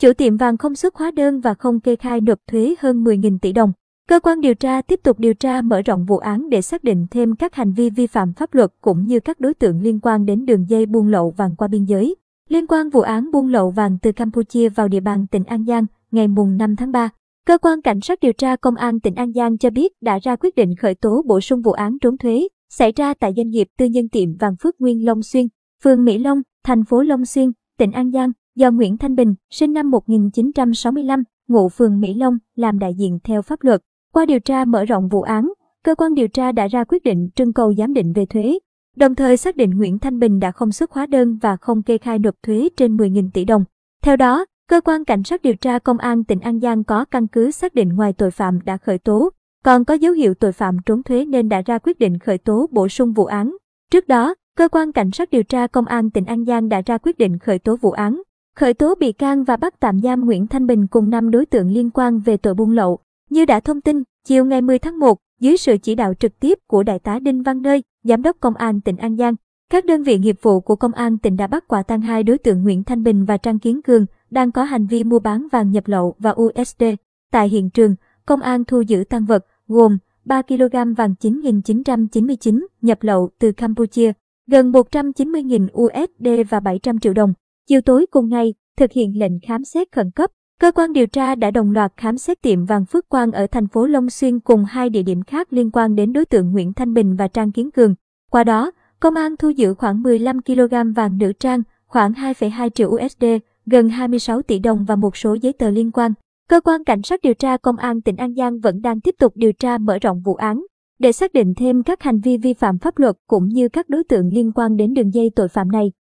Chủ tiệm vàng không xuất hóa đơn và không kê khai nộp thuế hơn 10.000 tỷ đồng. Cơ quan điều tra tiếp tục điều tra mở rộng vụ án để xác định thêm các hành vi vi phạm pháp luật cũng như các đối tượng liên quan đến đường dây buôn lậu vàng qua biên giới. Liên quan vụ án buôn lậu vàng từ Campuchia vào địa bàn tỉnh An Giang ngày mùng 5 tháng 3, cơ quan cảnh sát điều tra công an tỉnh An Giang cho biết đã ra quyết định khởi tố bổ sung vụ án trốn thuế xảy ra tại doanh nghiệp tư nhân tiệm vàng Phước Nguyên Long Xuyên, phường Mỹ Long, thành phố Long Xuyên, tỉnh An Giang do Nguyễn Thanh Bình, sinh năm 1965, ngụ phường Mỹ Long, làm đại diện theo pháp luật. Qua điều tra mở rộng vụ án, cơ quan điều tra đã ra quyết định trưng cầu giám định về thuế, đồng thời xác định Nguyễn Thanh Bình đã không xuất hóa đơn và không kê khai nộp thuế trên 10.000 tỷ đồng. Theo đó, cơ quan cảnh sát điều tra công an tỉnh An Giang có căn cứ xác định ngoài tội phạm đã khởi tố, còn có dấu hiệu tội phạm trốn thuế nên đã ra quyết định khởi tố bổ sung vụ án. Trước đó, cơ quan cảnh sát điều tra công an tỉnh An Giang đã ra quyết định khởi tố vụ án, khởi tố bị can và bắt tạm giam Nguyễn Thanh Bình cùng 5 đối tượng liên quan về tội buôn lậu. Như đã thông tin, chiều ngày 10 tháng 1, dưới sự chỉ đạo trực tiếp của Đại tá Đinh Văn Nơi, Giám đốc Công an tỉnh An Giang, các đơn vị nghiệp vụ của Công an tỉnh đã bắt quả tang hai đối tượng Nguyễn Thanh Bình và Trang Kiến Cường đang có hành vi mua bán vàng nhập lậu và USD. Tại hiện trường, công an thu giữ tăng vật gồm 3 kg vàng 9.999 nhập lậu từ Campuchia, gần 190.000 USD và 700 triệu đồng. Chiều tối cùng ngày, thực hiện lệnh khám xét khẩn cấp, cơ quan điều tra đã đồng loạt khám xét tiệm vàng Phước Quang ở thành phố Long Xuyên cùng hai địa điểm khác liên quan đến đối tượng Nguyễn Thanh Bình và Trang Kiến Cường. Qua đó, công an thu giữ khoảng 15 kg vàng nữ trang, khoảng 2,2 triệu USD, gần 26 tỷ đồng và một số giấy tờ liên quan. Cơ quan cảnh sát điều tra công an tỉnh An Giang vẫn đang tiếp tục điều tra mở rộng vụ án để xác định thêm các hành vi vi phạm pháp luật cũng như các đối tượng liên quan đến đường dây tội phạm này.